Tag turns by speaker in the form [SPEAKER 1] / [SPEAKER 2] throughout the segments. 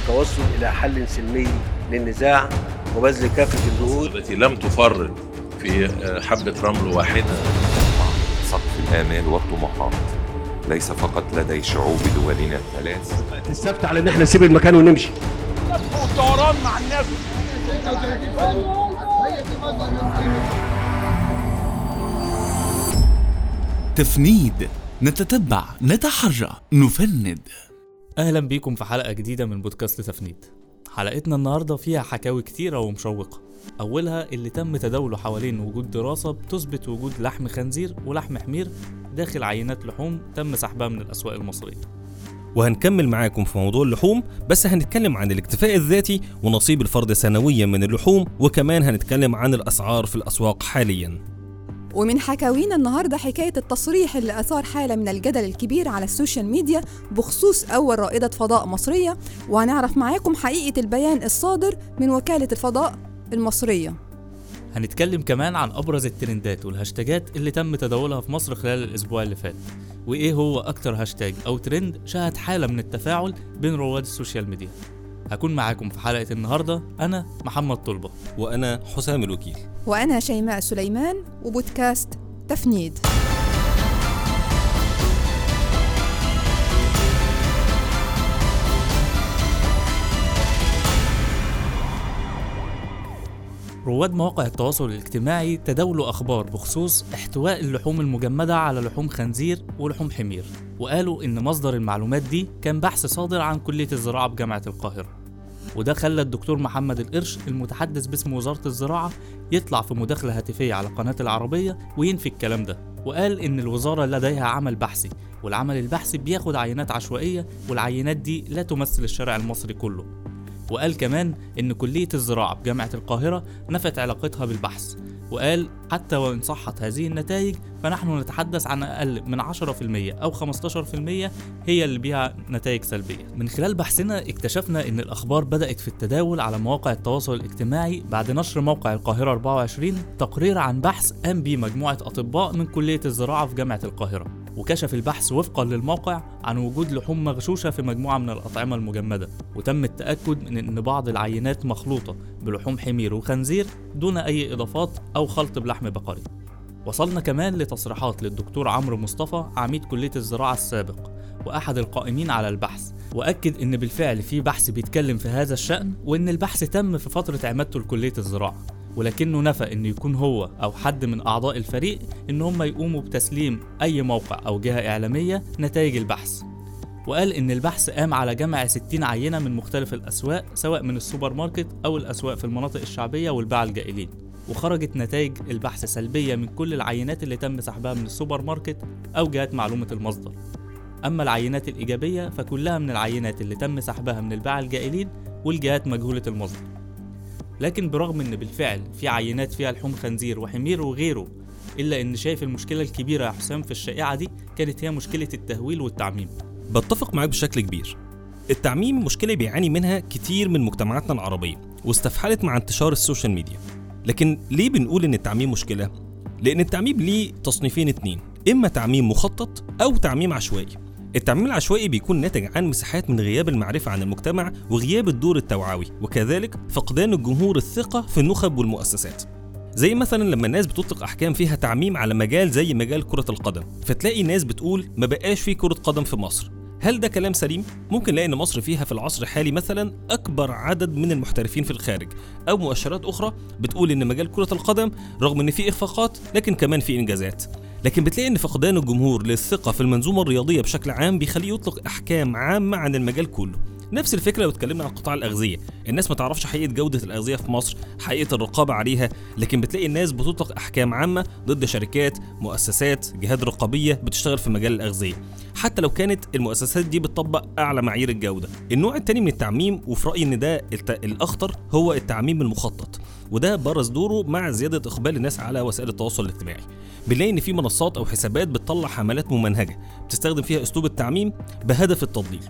[SPEAKER 1] والتوصل إلى حل سلمي للنزاع وبذل كافة الجهود.
[SPEAKER 2] التي لم تفرط في حبة رمل واحدة.
[SPEAKER 3] سقف الآمال والطموحات ليس فقط لدي شعوب دولنا الثلاث.
[SPEAKER 1] السبت على إن إحنا نسيب المكان ونمشي.
[SPEAKER 4] والطيران مع الناس
[SPEAKER 5] تفنيد نتتبع نتحرى نفند.
[SPEAKER 6] أهلا بيكم في حلقة جديدة من بودكاست تفنيد. حلقتنا النهارده فيها حكاوي كتيرة ومشوقة. أولها اللي تم تداوله حوالين وجود دراسة بتثبت وجود لحم خنزير ولحم حمير داخل عينات لحوم تم سحبها من الأسواق المصرية.
[SPEAKER 7] وهنكمل معاكم في موضوع اللحوم بس هنتكلم عن الاكتفاء الذاتي ونصيب الفرد سنويا من اللحوم وكمان هنتكلم عن الأسعار في الأسواق حاليا.
[SPEAKER 8] ومن حكاوينا النهارده حكاية التصريح اللي أثار حالة من الجدل الكبير على ال social media بخصوص أول رائدة فضاء مصرية. وهنعرف معاكم حقيقة البيان الصادر من وكالة الفضاء المصرية.
[SPEAKER 6] هنتكلم كمان عن أبرز الترندات والهاشتاجات اللي تم تداولها في مصر خلال الأسبوع اللي فات. وإيه هو أكتر هاشتاج أو ترند شهد حالة من التفاعل بين رواد ال social media؟ هكون معاكم في حلقة النهارده. أنا محمد طلبة.
[SPEAKER 7] وأنا حسام الوكيل.
[SPEAKER 8] وأنا شيماء سليمان وبودكاست تفنيد.
[SPEAKER 6] رواد مواقع التواصل الاجتماعي تداولوا أخبار بخصوص احتواء اللحوم المجمدة على لحوم خنزير ولحوم حمير وقالوا إن مصدر المعلومات دي كان بحث صادر عن كلية الزراعة بجامعة القاهرة. وده خلى الدكتور محمد القرش المتحدث باسم وزارة الزراعة يطلع في مداخلة هاتفية على قناة العربية وينفي الكلام ده. وقال إن الوزارة لديها عمل بحثي والعمل البحثي بياخد عينات عشوائية والعينات دي لا تمثل الشارع المصري كله. وقال كمان إن كلية الزراعة بجامعة القاهرة نفت علاقتها بالبحث. وقال حتى وإن صحت هذه النتائج فنحن نتحدث عن أقل من 10% أو 15% هي اللي بيها نتائج سلبية. من خلال بحثنا اكتشفنا إن الأخبار بدأت في التداول على مواقع التواصل الاجتماعي بعد نشر موقع القاهرة 24 تقرير عن بحث قام به مجموعة أطباء من كلية الزراعة في جامعة القاهرة. وكشف البحث وفقا للموقع عن وجود لحوم مغشوشة في مجموعة من الأطعمة المجمدة. وتم التأكد من أن بعض العينات مخلوطة بلحوم حمير وخنزير دون أي إضافات أو خلط بلحم بقري. وصلنا كمان لتصريحات للدكتور عمرو مصطفى عميد كلية الزراعة السابق وأحد القائمين على البحث وأكد إن بالفعل في بحث بيتكلم في هذا الشأن وإن البحث تم في فترة عمادته لكلية الزراعة. ولكنه نفى إن يكون هو أو حد من أعضاء الفريق إن هم يقوموا بتسليم أي موقع أو جهة إعلامية نتائج البحث. وقال إن البحث قام على جمع 60 عينة من مختلف الأسواق سواء من السوبر ماركت أو الأسواق في المناطق الشعبية والباعة الجائلين. وخرجت نتائج البحث سلبية من كل العينات اللي تم سحبها من السوبر ماركت أو جهات معلومة المصدر. أما العينات الإيجابية فكلها من العينات اللي تم سحبها من الباعة الجائلين والجهات مجهولة المصدر. لكن برغم إن بالفعل في عينات فيها لحوم خنزير وحمير وغيره إلا إن شايف المشكلة الكبيرة يا حسام في الشائعة دي كانت هي مشكلة التهويل والتعميم.
[SPEAKER 7] بتفق معاك بشكل كبير. التعميم مشكلة بيعاني منها كتير من مجتمعاتنا العربية واستفحلت مع انتشار ال social media. لكن ليه بنقول إن التعميم مشكلة؟ لأن التعميم ليه تصنيفين اتنين إما تعميم مخطط أو تعميم عشوائي. التعميم العشوائي بيكون ناتج عن مساحات من غياب المعرفة عن المجتمع وغياب الدور التوعوي وكذلك فقدان الجمهور الثقة في النخب والمؤسسات. زي مثلا لما الناس بتطلق أحكام فيها تعميم على مجال زي مجال كرة القدم فتلاقي ناس بتقول ما بقاش في كرة قدم في مصر. هل ده كلام سليم؟ ممكن نلاقي إن مصر فيها في العصر الحالي مثلا أكبر عدد من المحترفين في الخارج أو مؤشرات أخرى بتقول إن مجال كرة القدم رغم إن في إخفاقات لكن كمان في إنجازات. لكن بتلاقي إن فقدان الجمهور للثقة في المنظومة الرياضية بشكل عام بيخليه يطلق أحكام عامة عن المجال كله. نفس الفكرة لو اتكلمنا عن قطاع الأغذية. الناس ما تعرفش حقيقة جودة الأغذية في مصر حقيقة الرقابة عليها لكن بتلاقي الناس بتطلق أحكام عامة ضد شركات مؤسسات جهات رقابية بتشتغل في مجال الأغذية. حتى لو كانت المؤسسات دي بتطبق أعلى معايير الجودة. النوع التاني من التعميم وفي رأيي إن ده. الأخطر هو التعميم المخطط. وده برز دوره مع زيادة إقبال الناس على وسائل التواصل الاجتماعي. بنلاقي إن في منصات أو حسابات بتطلع حملات ممنهجة بتستخدم فيها أسلوب التعميم بهدف التضليل.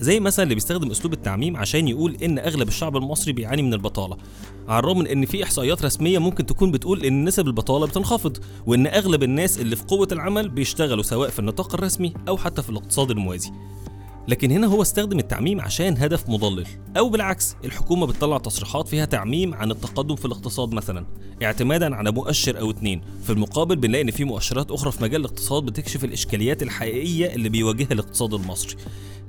[SPEAKER 7] زي مثلا اللي بيستخدم أسلوب التعميم عشان يقول إن أغلب الشعب المصري بيعاني من البطالة على الرغم من إن في إحصائيات رسمية ممكن تكون بتقول إن نسب البطالة بتنخفض وإن أغلب الناس اللي في قوة العمل بيشتغلوا سواء في النطاق الرسمي أو حتى في الاقتصاد الموازي. لكن هنا هو استخدم التعميم عشان هدف مضلل. أو بالعكس الحكومة بتطلع تصريحات فيها تعميم عن التقدم في الاقتصاد مثلا اعتمادا على مؤشر أو اتنين. في المقابل بنلاقي إن في مؤشرات أخرى في مجال الاقتصاد بتكشف الإشكاليات الحقيقية اللي بيواجهها الاقتصاد المصري.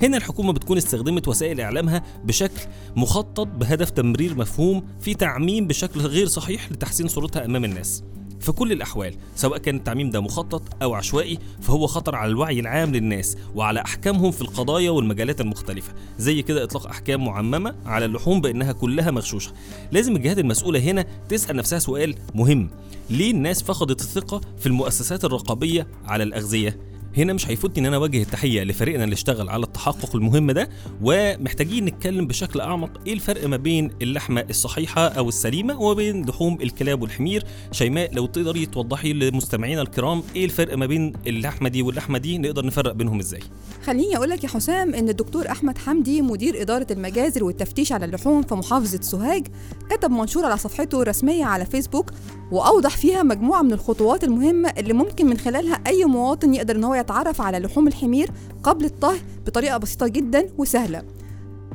[SPEAKER 7] هنا الحكومة بتكون استخدمت وسائل إعلامها بشكل مخطط بهدف تمرير مفهوم في تعميم بشكل غير صحيح لتحسين صورتها أمام الناس. في كل الأحوال سواء كان التعميم ده مخطط أو عشوائي فهو خطر على الوعي العام للناس وعلى أحكامهم في القضايا والمجالات المختلفة زي كده إطلاق أحكام معممة على اللحوم بأنها كلها مغشوشة. لازم الجهات المسؤولة هنا تسأل نفسها سؤال مهم ليه الناس فقدت الثقة في المؤسسات الرقابية على الأغذية؟ هنا مش هيفوتني إن أنا اوجه التحية لفريقنا اللي اشتغل على التحقق المهم ده ومحتاجين نتكلم بشكل أعمق إيه الفرق ما بين اللحمة الصحيحة أو السليمة وما بين لحوم الكلاب والحمير. شيماء لو تقدري توضحي لمستمعينا الكرام إيه الفرق ما بين اللحمة دي واللحمة دي نقدر نفرق بينهم إزاي؟
[SPEAKER 8] خليني أقول لك يا حسام إن الدكتور أحمد حمدي مدير إدارة المجازر والتفتيش على اللحوم في محافظة سوهاج كتب منشور على صفحته الرسمية على فيسبوك وأوضح فيها مجموعة من الخطوات المهمة اللي ممكن من خلالها أي مواطن يقدر إن هو يتعرف على لحوم الحمير قبل الطهي بطريقة بسيطة جدا وسهلة.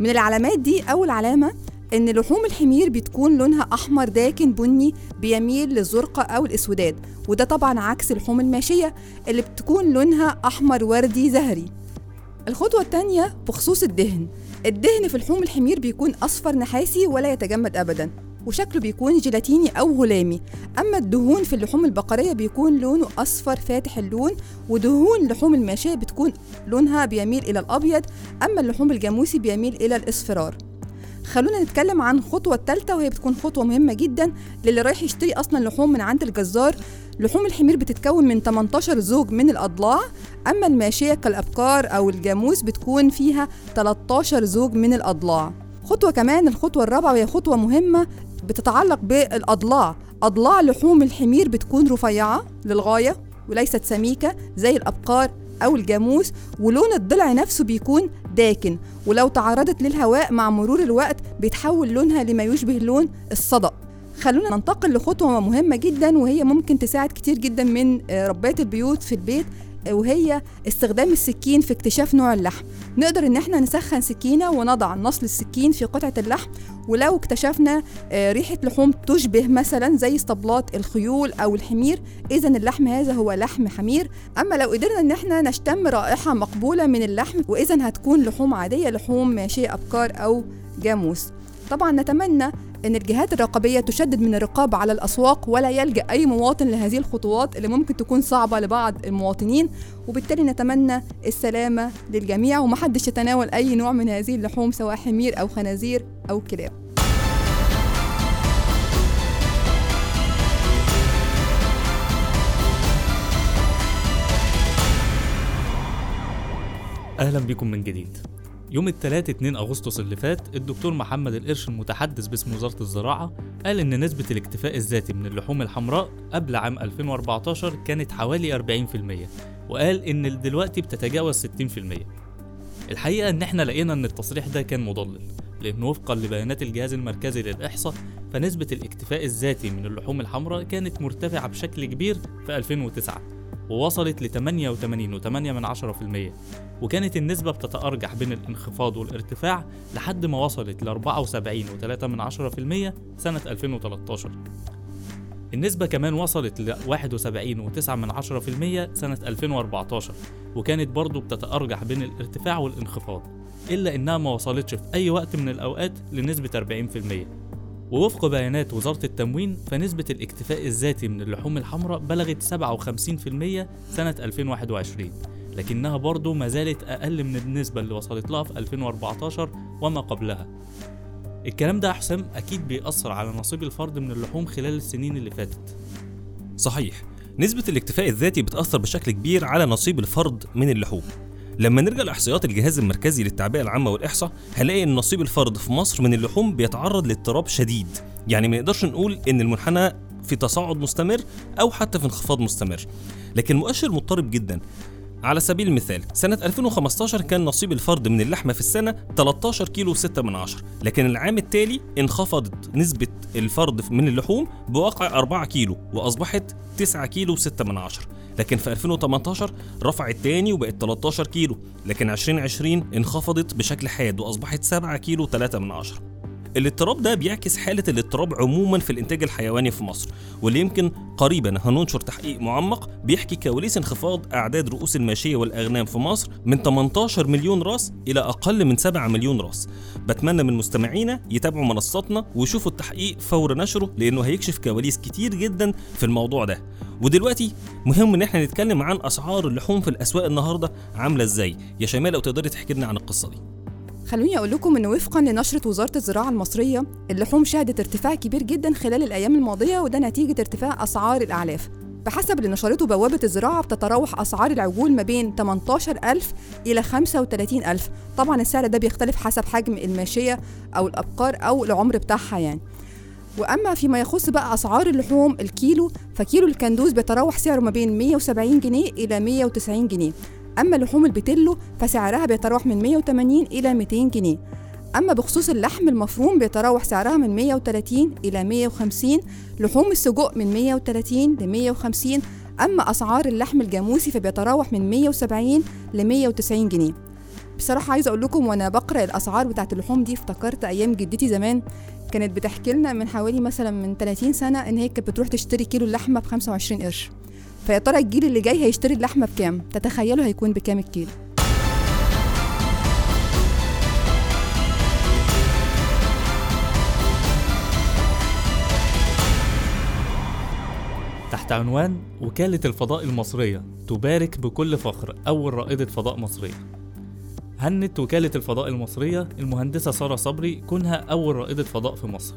[SPEAKER 8] من العلامات دي أول علامة إن لحوم الحمير بتكون لونها أحمر داكن بني بيميل للزرقاء أو الأسوداد وده طبعا عكس لحوم الماشية اللي بتكون لونها أحمر وردي زهري. الخطوة الثانية بخصوص الدهن. الدهن في لحوم الحمير بيكون أصفر نحاسي ولا يتجمد ابدا. وشكله بيكون جيلاتيني أو هلامي أما الدهون في اللحوم البقرية بيكون لونه أصفر فاتح اللون ودهون لحوم الماشية بتكون لونها بيميل إلى الأبيض أما اللحوم الجاموسي بيميل إلى الإصفرار. خلونا نتكلم عن الخطوة الثالثة وهي بتكون خطوة مهمة جدا للي رايح يشتري أصلا لحوم من عند الجزار. لحوم الحمير بتتكون من 18 زوج من الأضلاع أما الماشية كالأبقار أو الجاموس بتكون فيها 13 زوج من الأضلاع. خطوة كمان الخطوة الرابعة وهي خطوة مهمة بتتعلق بالأضلاع. أضلاع لحوم الحمير بتكون رفيعة للغاية وليست سميكة زي الأبقار أو الجاموس ولون الضلع نفسه بيكون داكن. ولو تعرضت للهواء مع مرور الوقت بيتحول لونها لما يشبه لون الصدأ. خلونا ننتقل لخطوة مهمة جدا وهي ممكن تساعد كتير جدا من ربات البيوت في البيت. وهي استخدام السكين في اكتشاف نوع اللحم. نقدر إن إحنا نسخن سكينة ونضع نصل السكين في قطعة اللحم ولو اكتشفنا ريحة لحوم تشبه مثلا زي اسطبلات الخيول أو الحمير اذا اللحم هذا هو لحم حمير. أما لو قدرنا إن إحنا نشتم رائحة مقبولة من اللحم واذا هتكون لحوم عادية لحوم ماشيه أبقار أو جاموس. طبعا نتمنى ان الجهات الرقابية تشدد من الرقابة على الأسواق ولا يلجا أي مواطن لهذه الخطوات اللي ممكن تكون صعبة لبعض المواطنين. وبالتالي نتمنى السلامة للجميع ومحدش يتناول أي نوع من هذه اللحوم سواء حمير أو خنازير أو كلاب.
[SPEAKER 6] أهلا بكم من جديد. يوم الثلاث 2 أغسطس اللي فات الدكتور محمد القرش المتحدث باسم وزارة الزراعة قال إن نسبة الاكتفاء الذاتي من اللحوم الحمراء قبل عام 2014 كانت حوالي 40% وقال إن دلوقتي بتتجاوز 60% الحقيقة إن إحنا لقينا إن التصريح ده كان مضلل لأن وفقا لبيانات الجهاز المركزي للإحصاء فنسبة الاكتفاء الذاتي من اللحوم الحمراء كانت مرتفعة بشكل كبير في 2009 ووصلت ل 88.8% وكانت النسبة بتتأرجح بين الانخفاض والارتفاع لحد ما وصلت ل 74.3% سنة 2013 النسبة كمان وصلت ل 71.9% سنة 2014 وكانت برضو بتتأرجح بين الارتفاع والانخفاض إلا إنها ما وصلتش في أي وقت من الأوقات لنسبة 40% ووفق بيانات وزارة التموين فنسبة الاكتفاء الذاتي من اللحوم الحمراء بلغت 57% سنة 2021 لكنها برضو ما زالت أقل من النسبة اللي وصلت لها في 2014 وما قبلها. الكلام ده يا حسام أكيد بيأثر على نصيب الفرد من اللحوم خلال السنين اللي فاتت.
[SPEAKER 7] صحيح نسبة الاكتفاء الذاتي بتأثر بشكل كبير على نصيب الفرد من اللحوم. لما نرجع لإحصائيات الجهاز المركزي للتعبئة العامة والإحصاء هنلاقي إن نصيب الفرد في مصر من اللحوم بيتعرض لاضطراب شديد. يعني ما نقدرش نقول إن المنحنى في تصاعد مستمر أو حتى في انخفاض مستمر. لكن مؤشر مضطرب جدا. على سبيل المثال سنة 2015 كان نصيب الفرد من اللحمة في السنة 13 كيلو 6 من عشر. لكن العام التالي انخفضت نسبة الفرد من اللحوم بواقع 4 كيلو وأصبحت 9 كيلو 6 من عشر. لكن في 2018 رفعت تاني وبقت 13 كيلو لكن 2020 انخفضت بشكل حاد وأصبحت 7 كيلو 3 من عشرة. الاضطراب ده بيعكس حالة الاضطراب عموما في الإنتاج الحيواني في مصر واللي يمكن قريبا هننشر تحقيق معمق بيحكي كواليس انخفاض أعداد رؤوس الماشية والأغنام في مصر من 18 مليون رأس إلى أقل من 7 مليون رأس. بتمنى من مستمعينا يتابعوا منصاتنا ويشوفوا التحقيق فور نشره لأنه هيكشف كواليس كتير جدا في الموضوع ده. ودلوقتي مهم إن إحنا نتكلم عن أسعار اللحوم في الأسواق النهارده عاملة إزاي؟ يا شيماء لو تقدري تحكي لنا عن القصة دي.
[SPEAKER 8] خلوني أقول لكم إن وفقا لنشرة وزارة الزراعة المصرية اللحوم شهدت ارتفاع كبير جدا خلال الأيام الماضية وده نتيجة ارتفاع أسعار الأعلاف. بحسب اللي نشرته بوابة الزراعة بتتراوح أسعار العجول ما بين 18000 إلى 35000 طبعا السعر ده بيختلف حسب حجم الماشية أو الأبقار أو العمر بتاعها يعني. وأما فيما يخص بقى أسعار اللحوم الكيلو فكيلو الكندوز بيتراوح سعره ما بين 170 جنيه إلى 190 جنيه. أما لحوم البتلو فسعرها بيتراوح من 180 إلى 200 جنيه. أما بخصوص اللحم المفروم بيتراوح سعرها من 130 إلى 150 لحوم السجق من 130 ل 150 أما أسعار اللحم الجاموسي فبيتراوح من 170 ل 190 جنيه. بصراحة عايزة أقول لكم وأنا بقرأ الأسعار بتاعة اللحوم دي افتكرت أيام جدتي زمان. كانت بتحكي لنا من حوالي مثلا من 30 سنة إن هي كانت بتروح تشتري كيلو اللحمة ب 25 قرش. فيا ترى الجيل اللي جاي هيشتري اللحمة بكام؟ تتخيلوا هيكون بكام الكيلو؟
[SPEAKER 6] تحت عنوان وكالة الفضاء المصرية تبارك بكل فخر أول رائدة فضاء مصرية هنت وكالة الفضاء المصرية المهندسة سارة صبري كونها أول رائدة فضاء في مصر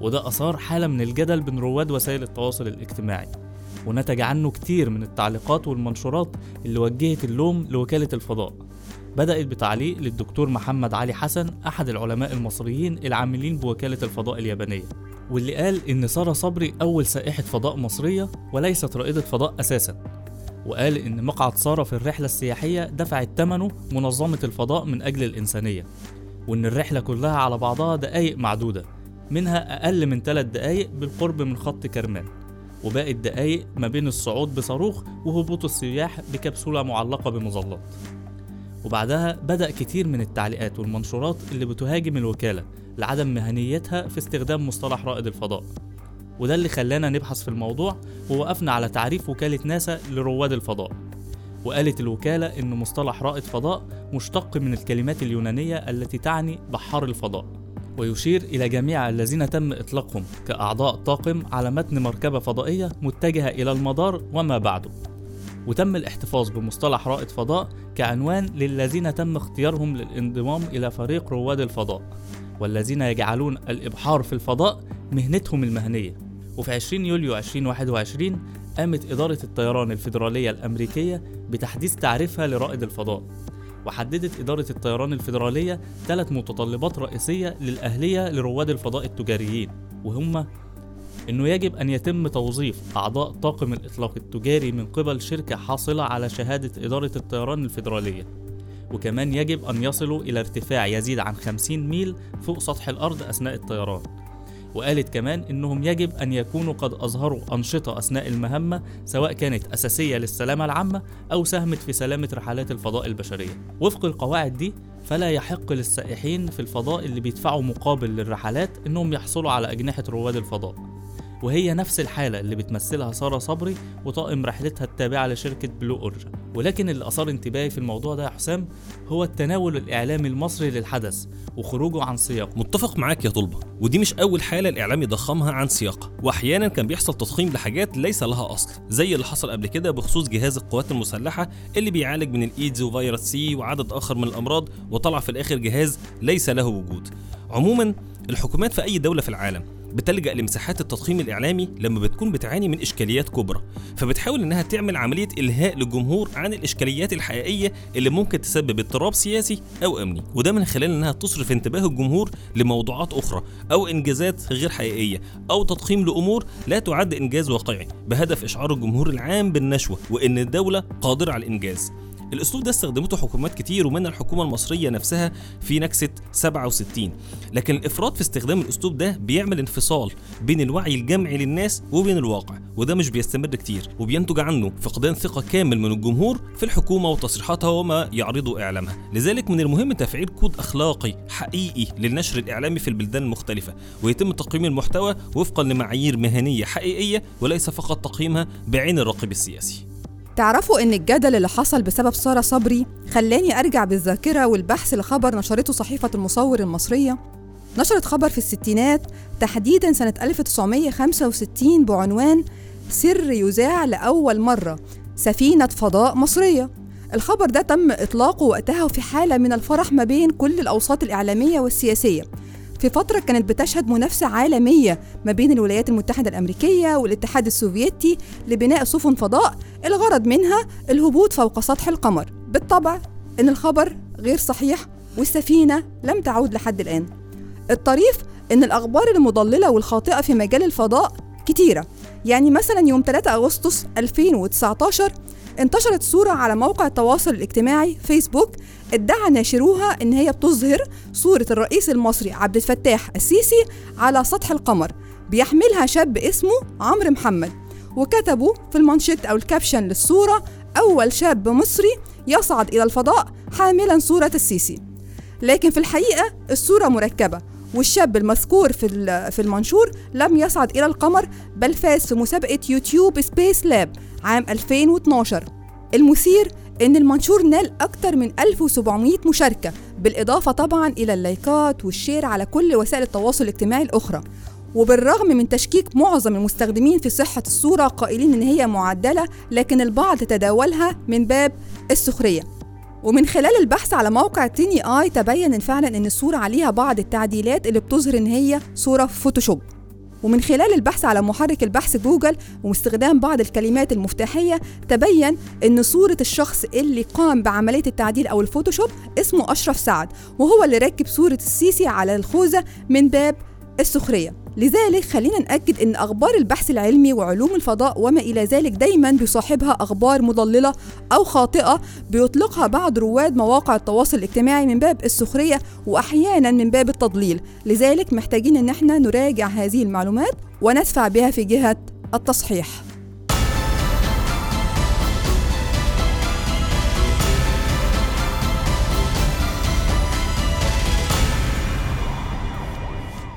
[SPEAKER 6] وده أثار حالة من الجدل بين رواد وسائل التواصل الاجتماعي ونتج عنه كتير من التعليقات والمنشورات اللي وجهت اللوم لوكالة الفضاء. بدأت بتعليق للدكتور محمد علي حسن أحد العلماء المصريين العاملين بوكالة الفضاء اليابانية واللي قال إن سارة صبري أول سائحة فضاء مصرية وليست رائدة فضاء أساسا. وقال إن مقعد سارة في الرحلة السياحية دفعت ثمنه منظمة الفضاء من أجل الإنسانية وإن الرحلة كلها على بعضها دقايق معدودة منها أقل من 3 دقايق بالقرب من خط كرمان. وباقي الدقايق ما بين الصعود بصاروخ وهبوط السياح بكبسولة معلقة بمظلات. وبعدها بدأ كتير من التعليقات والمنشورات اللي بتهاجم الوكالة لعدم مهنيتها في استخدام مصطلح رائد الفضاء. وده اللي خلانا نبحث في الموضوع ووقفنا على تعريف وكالة ناسا لرواد الفضاء. وقالت الوكالة إن مصطلح رائد فضاء مشتق من الكلمات اليونانية التي تعني بحار الفضاء. ويشير إلى جميع الذين تم إطلاقهم كأعضاء طاقم على متن مركبة فضائية متجهة إلى المدار وما بعده. وتم الاحتفاظ بمصطلح رائد فضاء كعنوان للذين تم اختيارهم للانضمام إلى فريق رواد الفضاء والذين يجعلون الإبحار في الفضاء مهنتهم المهنية. وفي 20 يوليو 2021 قامت إدارة الطيران الفيدرالية الأمريكية بتحديث تعريفها لرائد الفضاء. وحددت إدارة الطيران الفيدرالية ثلاث متطلبات رئيسية للأهلية لرواد الفضاء التجاريين وهما إنه يجب أن يتم توظيف أعضاء طاقم الإطلاق التجاري من قبل شركة حاصلة على شهادة إدارة الطيران الفيدرالية. وكمان يجب أن يصلوا إلى ارتفاع يزيد عن 50 ميل فوق سطح الأرض أثناء الطيران. وقالت كمان إنهم يجب أن يكونوا قد أظهروا أنشطة أثناء المهمة سواء كانت أساسية للسلامة العامة أو ساهمت في سلامة رحلات الفضاء البشرية. وفق القواعد دي فلا يحق للسائحين في الفضاء اللي بيدفعوا مقابل للرحلات إنهم يحصلوا على أجنحة رواد الفضاء. وهي نفس الحالة اللي بتمثلها سارة صبري وطاقم رحلتها التابعة لشركة بلو أورجن ولكن اللي أثار انتباهي في الموضوع ده يا حسام هو التناول الإعلامي المصري للحدث وخروجه عن سياقه.
[SPEAKER 7] متفق معاك يا طلبة ودي مش أول حالة الإعلام يضخمها عن سياقها وأحيانا كان بيحصل تضخيم لحاجات ليس لها أصل زي اللي حصل قبل كده بخصوص جهاز القوات المسلحة اللي بيعالج من الإيدز وفيروس سي وعدد آخر من الأمراض وطلع في الآخر جهاز ليس له وجود. عموما الحكومات في أي دولة في العالم بتلجأ لمساحات التضخيم الإعلامي لما بتكون بتعاني من إشكاليات كبرى فبتحاول إنها تعمل عملية إلهاء للجمهور عن الإشكاليات الحقيقية اللي ممكن تسبب اضطراب سياسي أو أمني. وده من خلال إنها تصرف انتباه الجمهور لموضوعات أخرى أو إنجازات غير حقيقية أو تضخيم لأمور لا تعد إنجاز واقعي بهدف إشعار الجمهور العام بالنشوة وإن الدولة قادرة على الإنجاز. الأسلوب ده استخدمته حكومات كتير ومنها الحكومة المصرية نفسها في نكسة 67 لكن الإفراط في استخدام الأسلوب ده بيعمل انفصال بين الوعي الجمعي للناس وبين الواقع وده مش بيستمر كتير وبينتج عنه فقدان ثقة كامل من الجمهور في الحكومة وتصريحاتها وما يعرضه إعلامها. لذلك من المهم تفعيل كود أخلاقي حقيقي للنشر الإعلامي في البلدان المختلفة ويتم تقييم المحتوى وفقا لمعايير مهنية حقيقية وليس فقط تقييمها بعين الراقب السياسي.
[SPEAKER 8] تعرفوا إن الجدل اللي حصل بسبب سارة صبري خلاني أرجع بالذاكرة والبحث لخبر نشرته صحيفة المصور المصرية؟ نشرت خبر في الستينات تحديدا سنة 1965 بعنوان سر يذاع لأول مرة سفينة فضاء مصرية. الخبر ده تم إطلاقه وقتها وفي حالة من الفرح ما بين كل الأوساط الإعلامية والسياسية. في فترة كانت بتشهد منافسة عالمية ما بين الولايات المتحدة الأمريكية والاتحاد السوفيتي لبناء سفن فضاء الغرض منها الهبوط فوق سطح القمر. بالطبع إن الخبر غير صحيح والسفينة لم تعود لحد الآن. الطريف إن الأخبار المضللة والخاطئة في مجال الفضاء كتيرة. يعني مثلا يوم 3 أغسطس 2019 انتشرت صورة على موقع التواصل الاجتماعي فيسبوك ادعى ناشروها إن هي بتظهر صورة الرئيس المصري عبد الفتاح السيسي على سطح القمر بيحملها شاب اسمه عمرو محمد. وكتبوا في المانشيت أو ال caption للصورة أول شاب مصري يصعد إلى الفضاء حاملا صورة السيسي. لكن في الحقيقة الصورة مركبة والشاب المذكور في في المنشور لم يصعد إلى القمر بل فاز في مسابقة YouTube Space Lab عام 2012 المثير إن المنشور نال أكثر من 1700 مشاركة بالإضافة طبعا إلى اللايكات وال share على كل وسائل التواصل الاجتماعي الأخرى. وبالرغم من تشكيك معظم المستخدمين في صحة الصورة قائلين إن هي معدلة لكن البعض تداولها من باب السخرية. ومن خلال البحث على موقع TinEye تبين ان فعلا إن الصورة عليها بعض التعديلات اللي بتظهر إن هي صورة Photoshop. ومن خلال البحث على محرك البحث جوجل واستخدام بعض الكلمات المفتاحية تبين إن صورة الشخص اللي قام بعملية التعديل أو الفوتوشوب اسمه أشرف سعد وهو اللي ركب صورة السيسي على الخوذة من باب السخرية. لذلك خلينا نأكد أن أخبار البحث العلمي وعلوم الفضاء وما إلى ذلك دايما بيصاحبها أخبار مضللة أو خاطئة بيطلقها بعض رواد مواقع التواصل الاجتماعي من باب السخرية وأحيانا من باب التضليل. لذلك محتاجين أن إحنا نراجع هذه المعلومات وندفع بها في جهة التصحيح.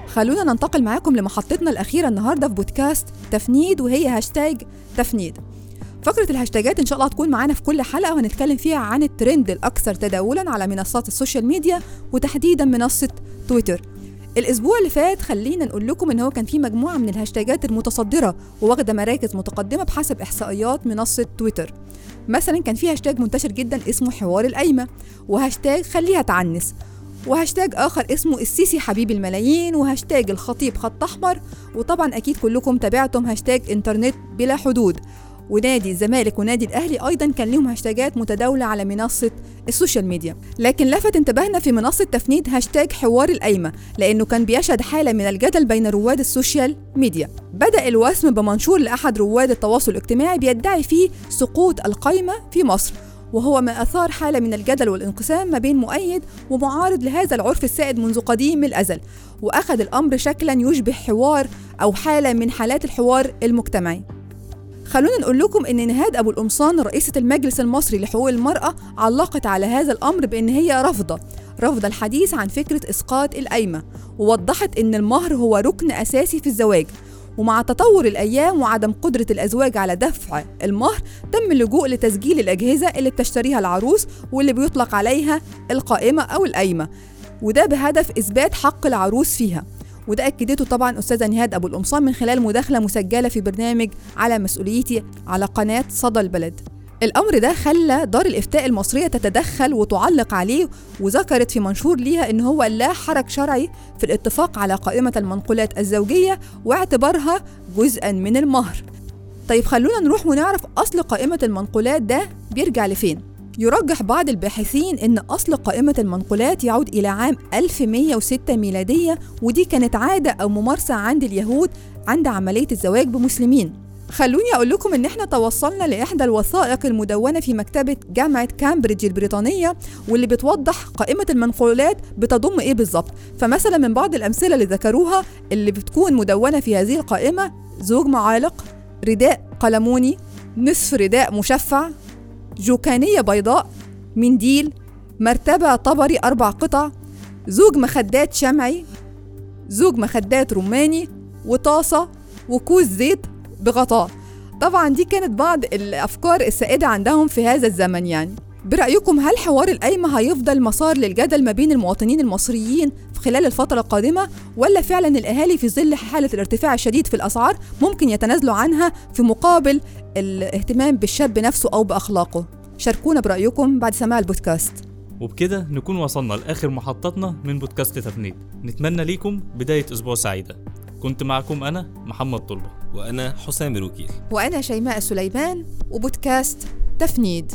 [SPEAKER 8] خلونا ننتقل معاكم لمحطتنا الأخيرة النهاردة في بودكاست تفنيد وهي هاشتاج تفنيد. فقرة الهاشتاجات إن شاء الله هتكون معانا في كل حلقة وهنتكلم فيها عن الترند الأكثر تداولا على منصات ال social media وتحديدا منصة تويتر. الأسبوع اللي فات خلينا نقول لكم إن هو كان في مجموعة من الهاشتاجات المتصدرة وواخدة مراكز متقدمة بحسب إحصائيات منصة تويتر. مثلا كان في هاشتاج منتشر جدا اسمه حوار القايمة وهاشتاج خليها تعنس. وهاشتاج آخر اسمه السيسي حبيب الملايين وهاشتاج الخطيب خط أحمر. وطبعا أكيد كلكم تابعتم هاشتاج إنترنت بلا حدود. ونادي الزمالك ونادي الأهلي أيضا كان لهم هاشتاجات متداولة على منصة ال social media. لكن لفت انتباهنا في منصة تفنيد هاشتاج حوار القايمة لأنه كان بيشهد حالة من الجدل بين رواد ال social media. بدأ الوسم بمنشور لأحد رواد التواصل الاجتماعي بيدعي فيه سقوط القايمة في مصر. وهو ما أثار حالة من الجدل والانقسام ما بين مؤيد ومعارض لهذا العرف السائد منذ قديم الأزل وأخذ الأمر شكلا يشبه حوار أو حالة من حالات الحوار المجتمعي. خلونا نقول لكم إن نهاد أبو القمصان رئيسة المجلس المصري لحقوق المرأة علقت على هذا الأمر بإن هي رافضة رفض الحديث عن فكرة إسقاط القايمة ووضحت إن المهر هو ركن أساسي في الزواج. ومع تطور الأيام وعدم قدرة الأزواج على دفع المهر تم اللجوء لتسجيل الأجهزة اللي بتشتريها العروس واللي بيطلق عليها القائمة أو القايمة وده بهدف إثبات حق العروس فيها. وده أكدته طبعا أستاذة نهاد أبو القمصان من خلال مداخلة مسجلة في برنامج على مسؤوليتي على قناة صدى البلد. الأمر ده خلى دار الإفتاء المصرية تتدخل وتعلق عليه وذكرت في منشور ليها إن هو لا حرج شرعي في الاتفاق على قائمة المنقولات الزوجية واعتبارها جزءا من المهر. طيب خلونا نروح ونعرف أصل قائمة المنقولات ده بيرجع لفين؟ يرجح بعض الباحثين أن أصل قائمة المنقولات يعود إلى عام 1106 ميلادية ودي كانت عادة أو ممارسة عند اليهود عند عملية الزواج بمسلمين. خلوني أقول لكم إن إحنا توصلنا لإحدى الوثائق المدونة في مكتبة جامعة كامبريدج البريطانية واللي بتوضح قائمة المنقولات بتضم إيه بالظبط. فمثلا من بعض الأمثلة اللي ذكروها اللي بتكون مدونة في هذه القائمة زوج معالق رداء قلموني نصف رداء مشفع جوكانية بيضاء منديل مرتبة طبري أربع قطع زوج مخدات شمعي زوج مخدات رماني وطاسة وكوز زيت بغطاء. طبعا دي كانت بعض الأفكار السائدة عندهم في هذا الزمن يعني. برأيكم هل حوار القايمة هيفضل مسار للجدل ما بين المواطنين المصريين في خلال الفترة القادمة ولا فعلا الأهالي في ظل حالة الارتفاع الشديد في الأسعار ممكن يتنازلوا عنها في مقابل الاهتمام بالشاب نفسه أو بأخلاقه؟ شاركونا برأيكم بعد سماع البودكاست.
[SPEAKER 6] وبكده نكون وصلنا لآخر محطتنا من بودكاست تفنيد. نتمنى ليكم بداية أسبوع سعيدة. كنت معكم أنا محمد طلبة.
[SPEAKER 7] وأنا حسام الوكيل.
[SPEAKER 8] وأنا شيماء سليمان وبودكاست تفنيد.